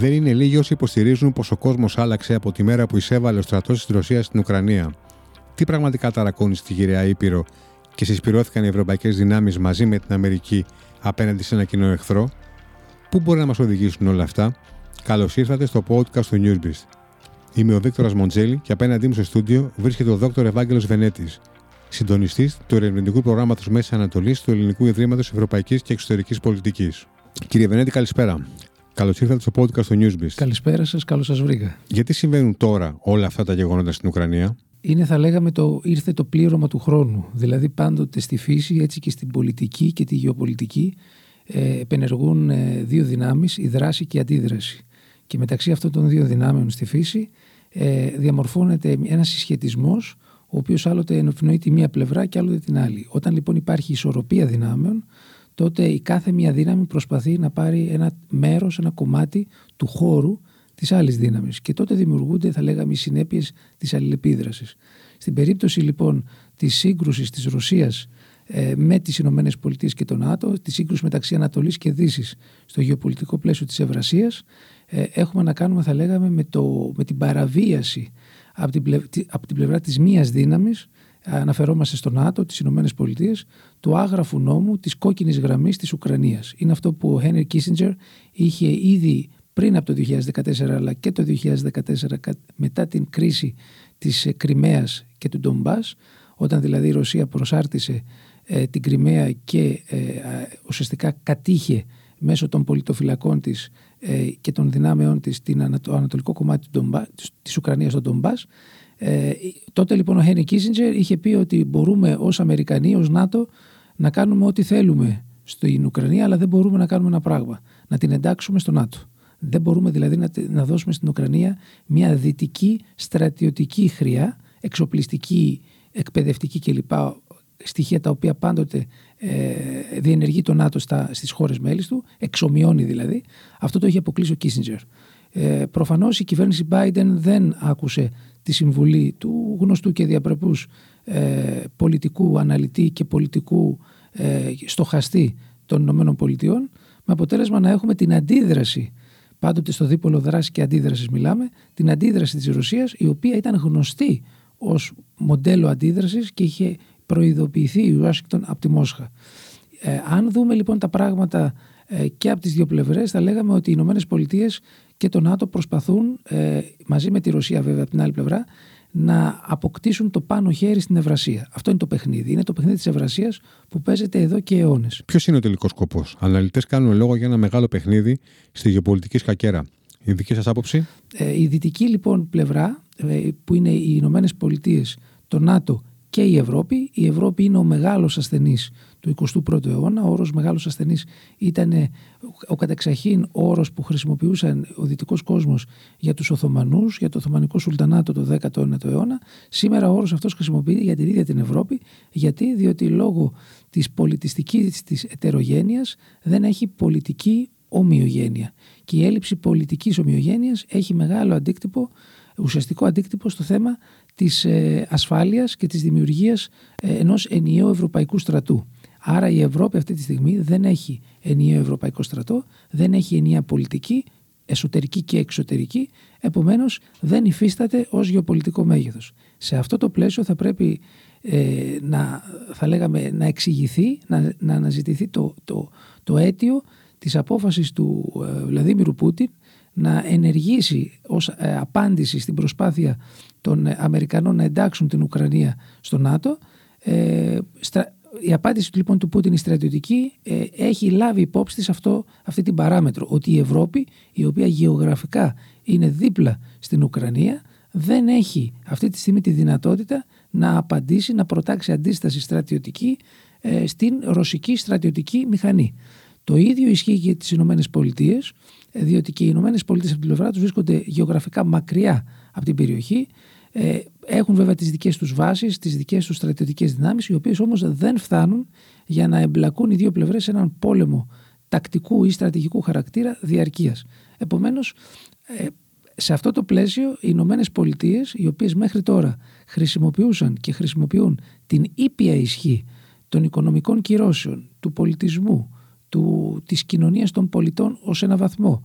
Δεν είναι λίγοι όσοι υποστηρίζουν πως ο κόσμος άλλαξε από τη μέρα που εισέβαλε ο στρατός της Ρωσίας στην Ουκρανία. Τι πραγματικά ταρακώνει στη γυραιά Ήπειρο και συσπηρώθηκαν οι ευρωπαϊκές δυνάμεις μαζί με την Αμερική απέναντι σε ένα κοινό εχθρό; Πού μπορεί να μας οδηγήσουν όλα αυτά; Καλώς ήρθατε στο podcast του Newsbeast. Είμαι ο Βίκτορας Μοντζέλη και απέναντί μου στο στούντιο βρίσκεται ο Δόκτωρ Ευάγγελος Βενέτης, συντονιστής του ερευνητικού προγράμματος Μέσης Ανατολής του Ελληνικού Ιδρύματος Ευρωπαϊκής και Εξωτερικής Πολιτικής. Κύριε Βενέτη, καλησπέρα. Καλώς ήρθατε στο podcast του Newsbeast. Καλησπέρα σας, καλώς σας βρήκα. Γιατί συμβαίνουν τώρα όλα αυτά τα γεγονότα στην Ουκρανία, Είναι, θα λέγαμε, το, ήρθε το πλήρωμα του χρόνου. Δηλαδή, πάντοτε στη φύση, έτσι και στην πολιτική και τη γεωπολιτική, ε, επενεργούν ε, δύο δυνάμεις, η δράση και η αντίδραση. Και μεταξύ αυτών των δύο δυνάμεων στη φύση ε, διαμορφώνεται ένας συσχετισμός, ο οποίος άλλοτε ευνοεί τη μία πλευρά και άλλοτε την άλλη. Όταν λοιπόν υπάρχει ισορροπία δυνάμεων, τότε η κάθε μία δύναμη προσπαθεί να πάρει ένα μέρος, ένα κομμάτι του χώρου της άλλης δύναμης και τότε δημιουργούνται θα λέγαμε οι συνέπειες της αλληλεπίδρασης. Στην περίπτωση λοιπόν της σύγκρουσης της Ρωσίας ε, με τις Ηνωμένες Πολιτείες και το ΝΑΤΟ, τη σύγκρουση μεταξύ Ανατολής και Δύσης στο γεωπολιτικό πλαίσιο της Ευρασίας, ε, έχουμε να κάνουμε θα λέγαμε με, το, με την παραβίαση από την, πλευ, από την πλευρά της μίας δύναμης αναφερόμαστε στο ΝΑΤΟ, τις Ηνωμένες Πολιτείες, του άγραφου νόμου της κόκκινης γραμμής της Ουκρανίας. Είναι αυτό που ο Χένρι Κίσιντζερ είχε ήδη πριν από το 2014 αλλά και το 2014 μετά την κρίση της Κρυμαίας και του Ντομπάς όταν δηλαδή η Ρωσία προσάρτησε ε, την Κρυμαία και ε, ουσιαστικά κατήχε μέσω των πολιτοφυλακών της ε, και των δυνάμεών της την, το ανατολικό κομμάτι του Ντομπά, της Ουκρανίας στον Ντομπάς ε, τότε λοιπόν ο Χένι Κίσιντζερ είχε πει ότι μπορούμε ως Αμερικανοί, ως ΝΑΤΟ να κάνουμε ό,τι θέλουμε στην Ουκρανία αλλά δεν μπορούμε να κάνουμε ένα πράγμα, να την εντάξουμε στο ΝΑΤΟ. Δεν μπορούμε δηλαδή να, να δώσουμε στην Ουκρανία μια δυτική στρατιωτική χρειά, εξοπλιστική, εκπαιδευτική κλπ. Στοιχεία τα οποία πάντοτε ε, διενεργεί το ΝΑΤΟ στα, στις χώρες μέλης του, εξομοιώνει δηλαδή. Αυτό το έχει αποκλείσει ο Κίσιντζερ. Ε, προφανώς η κυβέρνηση Biden δεν άκουσε τη συμβουλή του γνωστού και διαπρεπούς ε, πολιτικού αναλυτή και πολιτικού ε, στοχαστή των Ηνωμένων Πολιτειών με αποτέλεσμα να έχουμε την αντίδραση πάντοτε στο δίπολο δράσης και αντίδρασης μιλάμε την αντίδραση της Ρωσίας η οποία ήταν γνωστή ως μοντέλο αντίδρασης και είχε προειδοποιηθεί η Ουάσιγκτον από τη Μόσχα. Ε, αν δούμε λοιπόν τα πράγματα ε, και από τις δύο πλευρές θα λέγαμε ότι οι Ηνωμένες Πολιτείες και το ΝΑΤΟ προσπαθούν ε, μαζί με τη Ρωσία βέβαια από την άλλη πλευρά να αποκτήσουν το πάνω χέρι στην Ευρασία. Αυτό είναι το παιχνίδι. Είναι το παιχνίδι της Ευρασίας που παίζεται εδώ και αιώνες. Ποιος είναι ο τελικός σκοπός; Αναλυτές κάνουν λόγο για ένα μεγάλο παιχνίδι στη γεωπολιτική σκακέρα. Η δική σας άποψη; Ε, η δυτική λοιπόν πλευρά, ε, που είναι οι Ηνωμένες Πολιτείες, το ΝΑΤΟ και η Ευρώπη. Η Ευρώπη είναι ο μεγάλος ασθενής του 21ου αιώνα. Ο όρος μεγάλος ασθενής ήταν ο κατεξαχήν όρος που χρησιμοποιούσαν ο δυτικός κόσμος για τους Οθωμανούς, για το Οθωμανικό Σουλτανάτο το 19ο αιώνα. Σήμερα ο όρος αυτός χρησιμοποιείται για την ίδια την Ευρώπη. Γιατί, διότι λόγω της πολιτιστικής της ετερογένειας δεν έχει πολιτική ομοιογένεια. Και η έλλειψη πολιτικής ομοιογένειας έχει μεγάλο αντίκτυπο ουσιαστικό αντίκτυπο στο θέμα της ε, ασφάλειας και της δημιουργίας ε, ενός ενιαίου ευρωπαϊκού στρατού. Άρα η Ευρώπη αυτή τη στιγμή δεν έχει ενιαίο ευρωπαϊκό στρατό, δεν έχει ενιαία πολιτική, εσωτερική και εξωτερική, επομένως δεν υφίσταται ως γεωπολιτικό μέγεθος. Σε αυτό το πλαίσιο θα πρέπει ε, να, θα λέγαμε, να εξηγηθεί, να, να αναζητηθεί το, το, το αίτιο της απόφασης του ε, Βλαδίμηρου Πούτιν να ενεργήσει ως ε, απάντηση στην προσπάθεια των Αμερικανών να εντάξουν την Ουκρανία στο ΝΑΤΟ. Ε, η απάντηση λοιπόν του Πούτιν η στρατιωτική ε, έχει λάβει υπόψη της αυτό, αυτή την παράμετρο ότι η Ευρώπη η οποία γεωγραφικά είναι δίπλα στην Ουκρανία δεν έχει αυτή τη στιγμή τη δυνατότητα να απαντήσει, να προτάξει αντίσταση στρατιωτική στην ρωσική στρατιωτική μηχανή. Το ίδιο ισχύει και τις Ηνωμένες Πολιτείες, διότι και οι Ηνωμένες Πολιτείες από την πλευρά τους βρίσκονται γεωγραφικά μακριά από την περιοχή. Ε, έχουν βέβαια τις δικές τους βάσεις, τις δικές τους στρατιωτικές δυνάμεις, οι οποίες όμως δεν φτάνουν για να εμπλακούν οι δύο πλευρές σε έναν πόλεμο τακτικού ή στρατηγικού χαρακτήρα διαρκείας. Επομένως, ε, σε αυτό το πλαίσιο, οι Ηνωμένες Πολιτείες, οι οποίες μέχρι τώρα χρησιμοποιούσαν και χρησιμοποιούν την ήπια ισχύ των οικονομικών κυρώσεων, του πολιτισμού, του, της κοινωνίας των πολιτών ως ένα βαθμό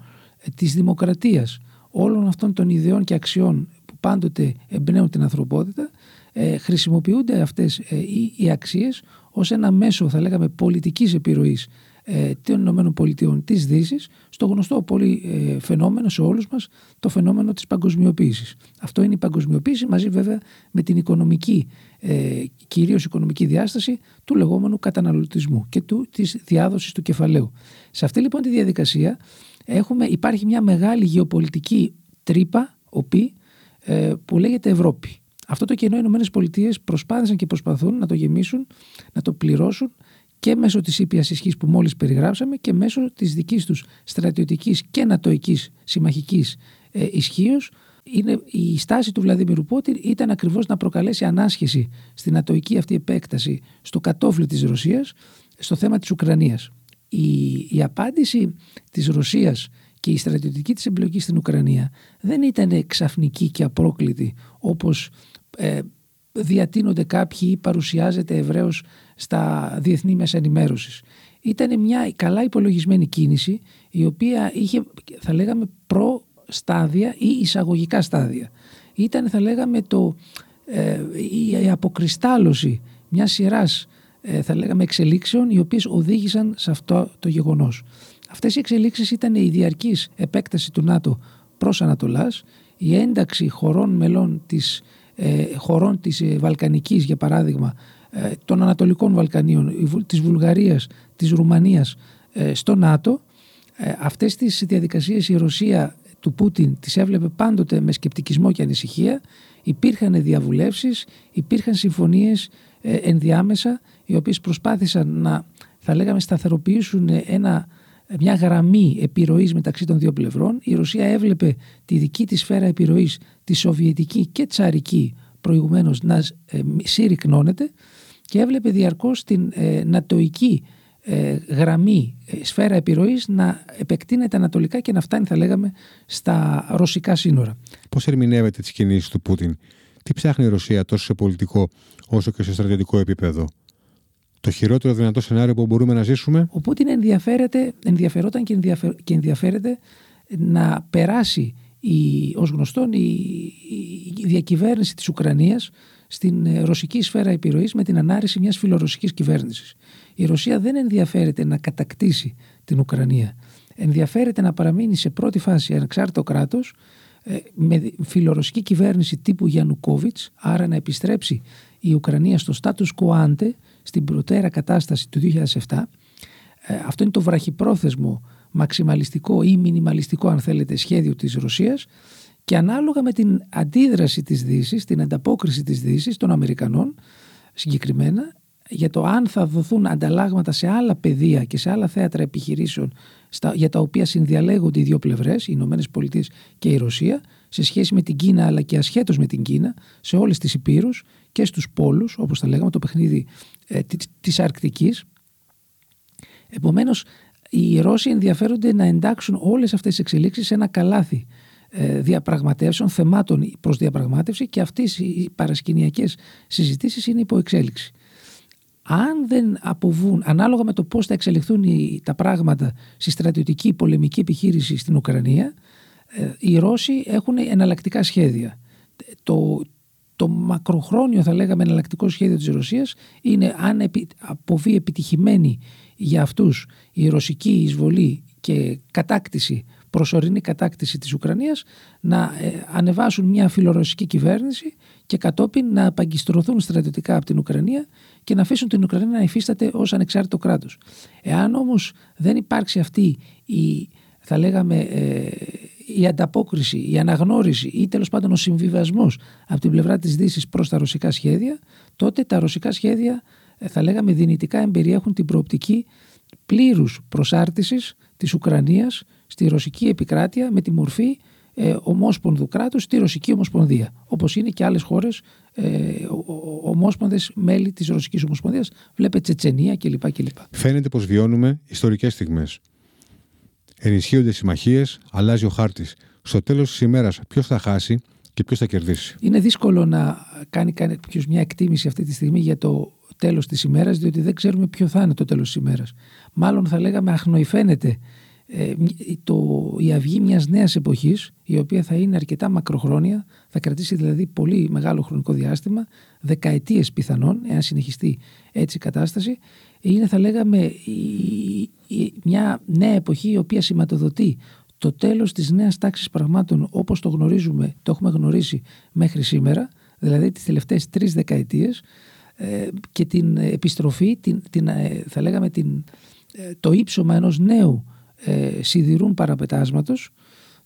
της δημοκρατίας, όλων αυτών των ιδεών και αξιών που πάντοτε εμπνέουν την ανθρωπότητα, ε, χρησιμοποιούνται αυτές ε, οι, οι αξίες ως ένα μέσο, θα λέγαμε, πολιτικής επιρροής ε, των ΗΠΑ της Δύσης στο γνωστό πολύ ε, φαινόμενο σε όλους μας το φαινόμενο της παγκοσμιοποίησης. Αυτό είναι η παγκοσμιοποίηση μαζί βέβαια με την οικονομική, ε, κυρίως οικονομική διάσταση του λεγόμενου καταναλωτισμού και του, της διάδοσης του κεφαλαίου. Σε αυτή λοιπόν τη διαδικασία έχουμε, υπάρχει μια μεγάλη γεωπολιτική τρύπα, οπή, ε, που λέγεται Ευρώπη. Αυτό το κενό οι ΗΠΑ προσπάθησαν και προσπαθούν να το γεμίσουν, να το πληρώσουν και μέσω της ήπιας ισχύς που μόλις περιγράψαμε και μέσω της δικής τους στρατιωτικής και νατοικής συμμαχικής ε, ισχύως. Είναι, η στάση του Βλαδίμιρου Πότιν ήταν ακριβώς να προκαλέσει ανάσχεση στην νατοική αυτή επέκταση στο κατόφλι της Ρωσίας στο θέμα της Ουκρανίας. Η, η απάντηση της Ρωσίας και η στρατιωτική της εμπλοκή στην Ουκρανία δεν ήταν ξαφνική και απρόκλητη όπως ε, διατείνονται κάποιοι ή παρουσιάζεται ευρέως στα διεθνή μέσα ενημέρωσης. Ήταν μια καλά υπολογισμένη κίνηση η οποία είχε θα λέγαμε προ στάδια ή εισαγωγικά στάδια. Ήταν θα λέγαμε το, ε, η αποκριστάλλωση μιας σειράς ε, θα λέγαμε εξελίξεων οι οποίες οδήγησαν σε αυτό το γεγονός. Αυτές οι εξελίξεις ήταν η διαρκής επέκταση του ΝΑΤΟ προς Ανατολάς, η ένταξη χωρών μελών της ε, χωρών της ε, Βαλκανικής για παράδειγμα ε, των Ανατολικών Βαλκανίων της Βουλγαρίας, της Ρουμανίας στο ΝΑΤΟ αυτές τις διαδικασίες η Ρωσία του Πούτιν τις έβλεπε πάντοτε με σκεπτικισμό και ανησυχία. Υπήρχαν διαβουλεύσεις, υπήρχαν συμφωνίες ενδιάμεσα οι οποίες προσπάθησαν να θα λέγαμε σταθεροποιήσουν ένα μια γραμμή επιρροής μεταξύ των δύο πλευρών. Η Ρωσία έβλεπε τη δική της σφαίρα επιρροής, τη σοβιετική και τσαρική προηγουμένως να ε, συρρυκνώνεται και έβλεπε διαρκώς την ε, νατοική ε, γραμμή, ε, σφαίρα επιρροής να επεκτείνεται ανατολικά και να φτάνει θα λέγαμε στα ρωσικά σύνορα. Πώς ερμηνεύεται τις κινήσεις του Πούτιν, τι ψάχνει η Ρωσία τόσο σε πολιτικό όσο και σε στρατιωτικό επίπεδο; Το χειρότερο δυνατό σενάριο που μπορούμε να ζήσουμε. Ο Πούτιν ενδιαφέρεται, ενδιαφερόταν και, ενδιαφε, και ενδιαφέρεται να περάσει η, ως γνωστόν η, η διακυβέρνηση της Ουκρανίας στην ε, ρωσική σφαίρα επιρροής με την ανάρρηση μιας φιλορωσικής κυβέρνησης. Η Ρωσία δεν ενδιαφέρεται να κατακτήσει την Ουκρανία. Ενδιαφέρεται να παραμείνει σε πρώτη φάση ανεξάρτητο κράτος ε, με φιλορωσική κυβέρνηση τύπου Γιαννουκόβιτς, άρα να επιστρέψει η Ουκρανία στο status quo ante, στην προτέρα κατάσταση του 2007. Ε, αυτό είναι το βραχυπρόθεσμο, μαξιμαλιστικό ή μινιμαλιστικό αν θέλετε σχέδιο της Ρωσίας και ανάλογα με την αντίδραση της Δύσης, την ανταπόκριση της Δύσης των Αμερικανών συγκεκριμένα για το αν θα δοθούν ανταλλάγματα σε άλλα πεδία και σε άλλα θέατρα επιχειρήσεων στα, για τα οποία συνδιαλέγονται οι δύο πλευρές, οι Ηνωμένες Πολιτείες και η Ρωσία, σε σχέση με την Κίνα αλλά και ασχέτως με την Κίνα, σε όλες τις υπήρους και στους πόλους, όπως τα λέγαμε, το παιχνίδι ε, της Αρκτικής. Επομένως, οι Ρώσοι ενδιαφέρονται να εντάξουν όλες αυτές τις εξελίξεις σε ένα καλάθι ε, διαπραγματεύσεων, θεμάτων προς διαπραγμάτευση και αυτές οι παρασκηνιακές συζητήσεις είναι υπό εξέλιξη. Αν δεν αποβούν, ανάλογα με το πώς θα εξελιχθούν τα πράγματα στη στρατιωτική πολεμική επιχείρηση στην Ουκρανία, ε, οι Ρώσοι έχουν εναλλακτικά σχέδια. Το, το μακροχρόνιο θα λέγαμε εναλλακτικό σχέδιο της Ρωσίας είναι αν αποβεί επιτυχημένη για αυτούς η ρωσική εισβολή και κατάκτηση, προσωρινή κατάκτηση της Ουκρανίας να ε, ανεβάσουν μια φιλορωσική κυβέρνηση και κατόπιν να απαγκιστρωθούν στρατιωτικά από την Ουκρανία και να αφήσουν την Ουκρανία να υφίσταται ως ανεξάρτητο κράτος. Εάν όμως δεν υπάρξει αυτή η θα λέγαμε ε, η ανταπόκριση, η αναγνώριση ή τέλος πάντων ο συμβιβασμός από την πλευρά της Δύσης προς τα ρωσικά σχέδια, τότε τα ρωσικά σχέδια ε, θα λέγαμε δυνητικά εμπεριέχουν την προοπτική πλήρους προσάρτησης της Ουκρανίας στη ρωσική επικράτεια με τη μορφή ε, ομόσπονδου κράτους στη Ρωσική Ομοσπονδία. Όπως είναι και άλλες χώρες ε, ομόσπονδες μέλη της Ρωσικής Ομοσπονδίας. Βλέπετε Τσετσενία κλπ. κλπ. Φαίνεται πως βιώνουμε ιστορικές στιγμές. Ενισχύονται συμμαχίες, αλλάζει ο χάρτης. Στο τέλος της ημέρας, ποιος θα χάσει και ποιος θα κερδίσει. Είναι δύσκολο να κάνει κάποιο μια εκτίμηση αυτή τη στιγμή για το τέλος της ημέρας, διότι δεν ξέρουμε ποιο θα είναι το τέλος της ημέρας. Μάλλον θα λέγαμε αχνοηφαίνεται ε, το, η αυγή μιας νέας εποχής η οποία θα είναι αρκετά μακροχρόνια θα κρατήσει δηλαδή πολύ μεγάλο χρονικό διάστημα δεκαετίες πιθανόν εάν συνεχιστεί έτσι η κατάσταση είναι θα λέγαμε μια νέα εποχή η οποία σηματοδοτεί το τέλος της νέας τάξης πραγμάτων όπως το γνωρίζουμε, το έχουμε γνωρίσει μέχρι σήμερα δηλαδή τις τελευταίες τρεις δεκαετίες ε, και την επιστροφή, την, την, ε, θα λέγαμε την, το ύψωμα ενός νέου ε, σιδηρούν παραπετάσματος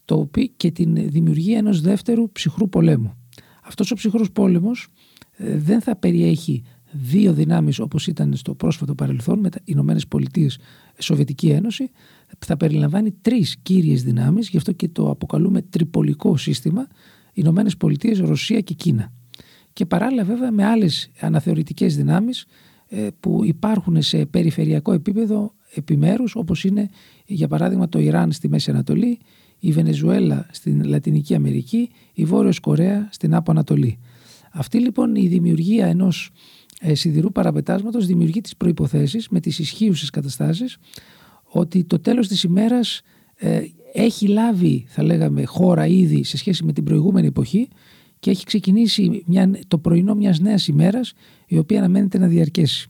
το οποίο και την δημιουργία ενός δεύτερου ψυχρού πολέμου. Αυτός ο ψυχρός πόλεμος ε, δεν θα περιέχει δύο δυνάμεις όπως ήταν στο πρόσφατο παρελθόν με τα Ηνωμένες Πολιτείες Σοβιετική Ένωση θα περιλαμβάνει τρεις κύριες δυνάμεις γι' αυτό και το αποκαλούμε τριπολικό σύστημα Ηνωμένες Πολιτείες, Ρωσία και Κίνα και παράλληλα βέβαια με άλλες αναθεωρητικές δυνάμεις ε, που υπάρχουν σε περιφερειακό επίπεδο επιμέρους όπως είναι για παράδειγμα το Ιράν στη Μέση Ανατολή, η Βενεζουέλα στην Λατινική Αμερική, η Βόρειος Κορέα στην Άπο Ανατολή. Αυτή λοιπόν η δημιουργία ενός ε, σιδηρού παραπετάσματος δημιουργεί τις προϋποθέσεις με τις ισχύουσες καταστάσεις ότι το τέλος της ημέρας ε, έχει λάβει θα λέγαμε χώρα ήδη σε σχέση με την προηγούμενη εποχή και έχει ξεκινήσει μια, το πρωινό μιας νέας ημέρας η οποία αναμένεται να διαρκέσει.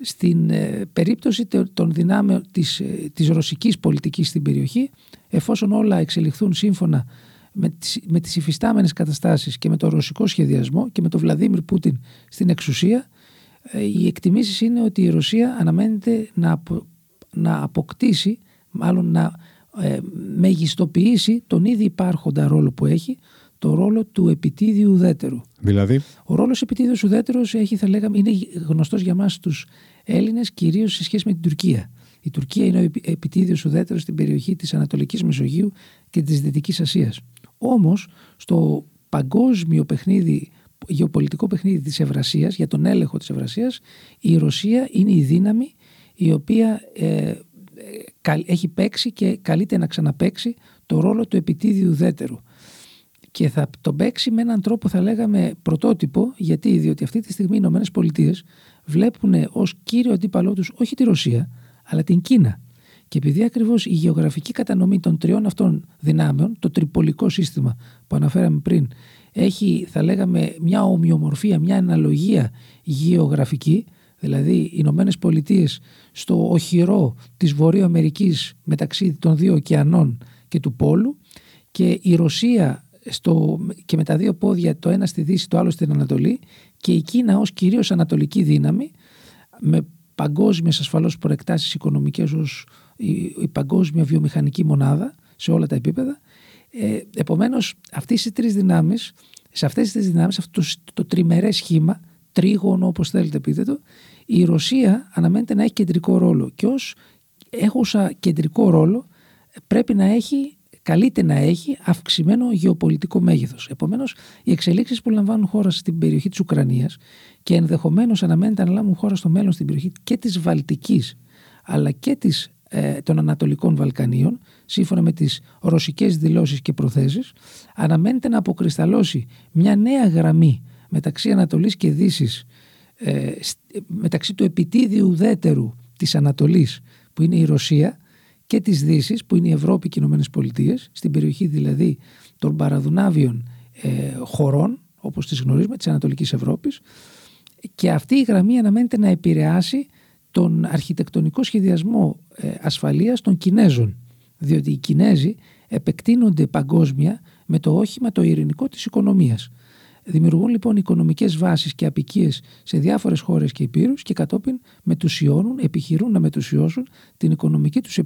Στην ε, περίπτωση των δυνάμεων της, ε, της ρωσικής πολιτικής στην περιοχή, εφόσον όλα εξελιχθούν σύμφωνα με τις, με τις υφιστάμενες καταστάσεις και με το ρωσικό σχεδιασμό και με τον Βλαδίμιρ Πούτιν στην εξουσία, ε, οι εκτιμήσεις είναι ότι η Ρωσία αναμένεται να, να αποκτήσει, μάλλον να μεγιστοποιήσει τον ήδη υπάρχοντα ρόλο που έχει, το ρόλο του επιτίδιου ουδέτερου. Δηλαδή; Ο ρόλος επιτίδιου ουδέτερου έχει, θα λέγαμε, είναι γνωστός για εμά τους Έλληνες κυρίως σε σχέση με την Τουρκία. Η Τουρκία είναι ο επιτίδιος ουδέτερος στην περιοχή της Ανατολικής Μεσογείου και της Δυτικής Ασίας. Όμως, στο παγκόσμιο παιχνίδι, γεωπολιτικό παιχνίδι της Ευρασίας, για τον έλεγχο της Ευρασίας, η Ρωσία είναι η δύναμη η οποία ε, ε έχει παίξει και καλείται να ξαναπαίξει το ρόλο του επιτίδιου ουδέτερου και θα τον παίξει με έναν τρόπο θα λέγαμε πρωτότυπο γιατί διότι αυτή τη στιγμή οι Ηνωμένες Πολιτείες βλέπουν ως κύριο αντίπαλό τους όχι τη Ρωσία αλλά την Κίνα. Και επειδή ακριβώς η γεωγραφική κατανομή των τριών αυτών δυνάμεων, το τριπολικό σύστημα που αναφέραμε πριν, έχει θα λέγαμε μια ομοιομορφία, μια αναλογία γεωγραφική, δηλαδή οι Ηνωμένες Πολιτείες στο οχυρό της Βορείου Αμερικής μεταξύ των δύο ωκεανών και του Πόλου και η Ρωσία στο, και με τα δύο πόδια το ένα στη Δύση, το άλλο στην Ανατολή και η Κίνα ως κυρίως ανατολική δύναμη με παγκόσμιες ασφαλώς προεκτάσεις οικονομικές ως η, η παγκόσμια βιομηχανική μονάδα σε όλα τα επίπεδα. Ε, επομένως αυτές οι τρεις δυνάμεις, σε αυτές τις δυνάμεις, αυτό το, το τριμερές σχήμα, τρίγωνο όπως θέλετε πείτε το, η Ρωσία αναμένεται να έχει κεντρικό ρόλο και ως έχουσα κεντρικό ρόλο πρέπει να έχει καλείται να έχει αυξημένο γεωπολιτικό μέγεθος. Επομένως, οι εξελίξεις που λαμβάνουν χώρα στην περιοχή της Ουκρανίας και ενδεχομένως αναμένεται να λάβουν χώρα στο μέλλον στην περιοχή και της Βαλτικής αλλά και της, ε, των Ανατολικών Βαλκανίων, σύμφωνα με τις ρωσικές δηλώσεις και προθέσεις, αναμένεται να αποκρισταλώσει μια νέα γραμμή μεταξύ Ανατολής και Δύσης, ε, μεταξύ του επιτίδιου ουδέτερου της Ανατολής, που είναι η Ρωσία, και της δύση που είναι η Ευρώπη και οι Ηνωμένες Πολιτείες, στην περιοχή δηλαδή των παραδουνάβιων ε, χωρών, όπως τις γνωρίζουμε, της Ανατολικής Ευρώπης και αυτή η γραμμή αναμένεται να επηρεάσει τον αρχιτεκτονικό σχεδιασμό ε, ασφαλείας των Κινέζων διότι οι Κινέζοι επεκτείνονται παγκόσμια με το όχημα το ειρηνικό της οικονομίας. Δημιουργούν λοιπόν οικονομικές βάσεις και απικίες σε διάφορες χώρες και υπήρους και κατόπιν μετουσιώνουν, επιχειρούν να μετουσιώσουν την οικονομική τους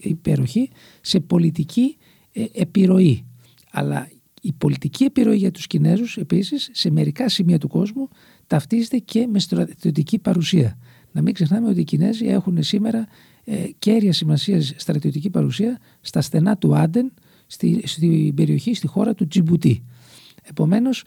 υπεροχή σε πολιτική ε, επιρροή. Αλλά η πολιτική επιρροή για τους Κινέζους επίσης σε μερικά σημεία του κόσμου ταυτίζεται και με στρατιωτική παρουσία. Να μην ξεχνάμε ότι οι Κινέζοι έχουν σήμερα ε, κέρια σημασία στρατιωτική παρουσία στα στενά του Άντεν, στη, στην περιοχή, στη χώρα του Τζιμπουτί. Επομένως,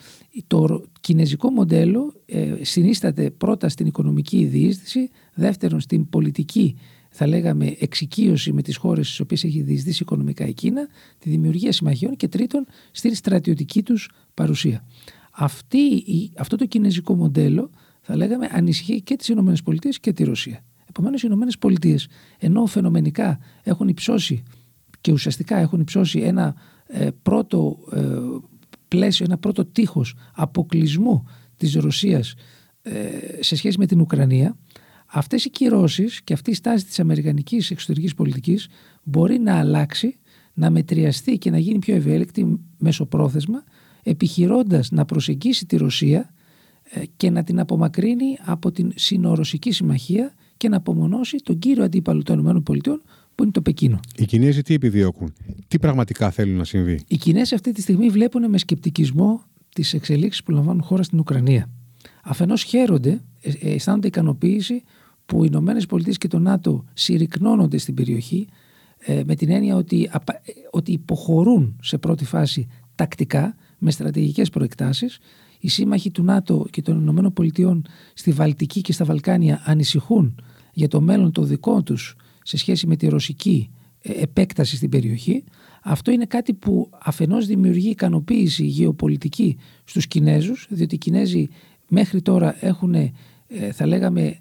το κινέζικο μοντέλο ε, συνίσταται πρώτα στην οικονομική διείσδυση, δεύτερον στην πολιτική θα λέγαμε εξοικείωση με τις χώρες στις οποίες έχει διεισδύσει οικονομικά η Κίνα, τη δημιουργία συμμαχιών και τρίτον στην στρατιωτική τους παρουσία. Αυτή, αυτό το κινέζικο μοντέλο θα λέγαμε ανισχύει και τις ΗΠΑ και τη Ρωσία. Επομένως, οι Ηνωμένες Πολιτείες, ενώ φαινομενικά έχουν υψώσει και ουσιαστικά έχουν υψώσει ένα ε, πρώτο ε, πλαίσιο, ένα πρώτο τείχος αποκλεισμού της Ρωσίας ε, σε σχέση με την Ουκρανία, αυτές οι κυρώσεις και αυτή η στάση της αμερικανικής εξωτερικής πολιτικής μπορεί να αλλάξει, να μετριαστεί και να γίνει πιο ευέλικτη μεσοπρόθεσμα, επιχειρώντας να προσεγγίσει τη Ρωσία και να την απομακρύνει από την συνορωσική συμμαχία και να απομονώσει τον κύριο αντίπαλο των ΗΠΑ που είναι το Πεκίνο; Οι Κινέζοι τι επιδιώκουν, τι πραγματικά θέλουν να συμβεί; Οι Κινέζοι αυτή τη στιγμή βλέπουν με σκεπτικισμό τις εξελίξεις που λαμβάνουν χώρα στην Ουκρανία. Αφενός χαίρονται, ε, ε, αισθάνονται ικανοποίηση που οι Ηνωμένες Πολιτείες και το ΝΑΤΟ συρρυκνώνονται στην περιοχή ε, με την έννοια ότι, ότι υποχωρούν σε πρώτη φάση τακτικά με στρατηγικές προεκτάσεις. Οι σύμμαχοι του ΝΑΤΟ και των Ηνωμένων Πολιτειών στη Βαλτική και στα Βαλκάνια ανησυχούν για το μέλλον των δικών τους σε σχέση με τη ρωσική ε, επέκταση στην περιοχή. Αυτό είναι κάτι που αφενός δημιουργεί ικανοποίηση γεωπολιτική στους Κινέζους, διότι οι Κινέζοι μέχρι τώρα έχουν, ε, θα λέγαμε,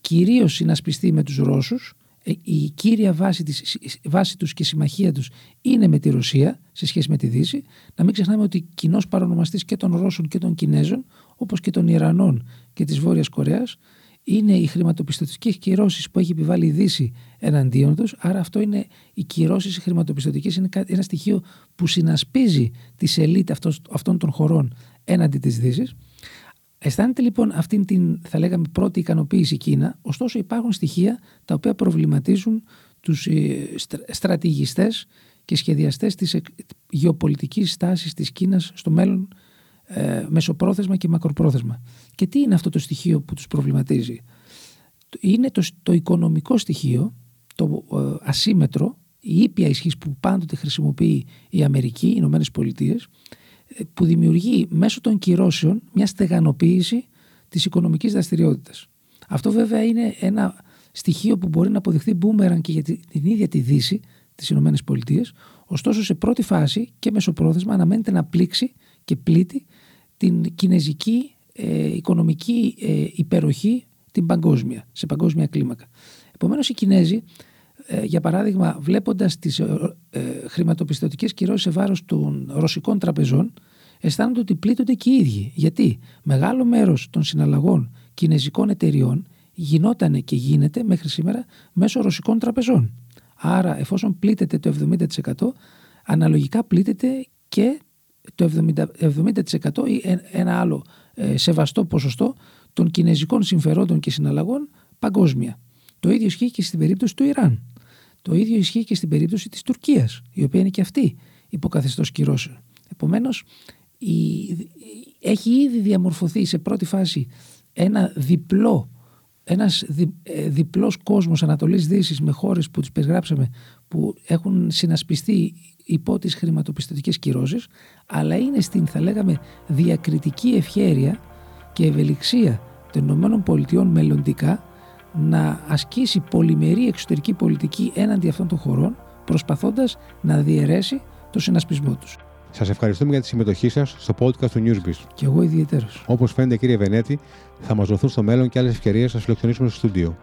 κυρίως συνασπιστεί με τους Ρώσους. Ε, η κύρια βάση, της, βάση τους και συμμαχία τους είναι με τη Ρωσία σε σχέση με τη Δύση. Να μην ξεχνάμε ότι κοινός παρονομαστής και των Ρώσων και των Κινέζων, όπως και των Ιρανών και της Βόρειας Κορέας, είναι οι χρηματοπιστωτικές κυρώσεις που έχει επιβάλει η Δύση εναντίον τους. Άρα, αυτό είναι οι κυρώσεις χρηματοπιστωτικές, είναι ένα στοιχείο που συνασπίζει τη ελίτ αυτών των χωρών έναντι της Δύσης. Αισθάνεται λοιπόν αυτήν την, θα λέγαμε, πρώτη ικανοποίηση η Κίνα, ωστόσο υπάρχουν στοιχεία τα οποία προβληματίζουν τους ε, στρατηγιστές και σχεδιαστές της γεωπολιτικής στάσης της Κίνας στο μέλλον ε, μεσοπρόθεσμα και μακροπρόθεσμα. Και τι είναι αυτό το στοιχείο που τους προβληματίζει; Είναι το, το οικονομικό στοιχείο, το ε, ασύμετρο, η ήπια ισχύς που πάντοτε χρησιμοποιεί η Αμερική, οι Ηνωμένες Πολιτείες, ε, που δημιουργεί μέσω των κυρώσεων μια στεγανοποίηση της οικονομικής δραστηριότητας. Αυτό βέβαια είναι ένα στοιχείο που μπορεί να αποδειχθεί μπούμεραν και για την ίδια τη Δύση, τις Ηνωμένες Πολιτείες. Ωστόσο, σε πρώτη φάση και μεσοπρόθεσμα αναμένεται να πλήξει και πλήττει την κινέζικη ε, οικονομική ε, υπεροχή την παγκόσμια, σε παγκόσμια κλίμακα. Επομένως οι Κινέζοι, ε, για παράδειγμα βλέποντας τις ε, ε, χρηματοπιστωτικές κυρώσεις σε βάρος των ρωσικών τραπεζών, αισθάνονται ότι πλήττονται και οι ίδιοι. Γιατί; Μεγάλο μέρος των συναλλαγών κινέζικων εταιριών γινόταν και γίνεται μέχρι σήμερα μέσω ρωσικών τραπεζών. Άρα εφόσον πλήττεται το 70% αναλογικά πλήττεται και το 70%, ή ένα άλλο ε, σεβαστό ποσοστό των κινέζικων συμφερόντων και συναλλαγών παγκόσμια. Το ίδιο ισχύει και στην περίπτωση του Ιράν. Το ίδιο ισχύει και στην περίπτωση της Τουρκίας, η οποία είναι και αυτή υποκαθεστώς κυρώσεων. Επομένως, έχει ήδη διαμορφωθεί σε πρώτη φάση ένα διπλό ένας δι, ε, διπλός κόσμος Ανατολής Δύσης με χώρες που τις περιγράψαμε που έχουν συνασπιστεί υπό τις χρηματοπιστωτικές κυρώσεις αλλά είναι στην θα λέγαμε διακριτική ευχέρεια και ευελιξία των ΗΠΑ μελλοντικά να ασκήσει πολυμερή εξωτερική πολιτική έναντι αυτών των χωρών προσπαθώντας να διαιρέσει το συνασπισμό τους. Σας ευχαριστούμε για τη συμμετοχή σας στο podcast του Newsbeat. Και εγώ ιδιαίτερος. Όπως φαίνεται, κύριε Βενέτη, θα μας δοθούν στο μέλλον και άλλες ευκαιρίες να φιλοξενήσουμε στο στούντιο.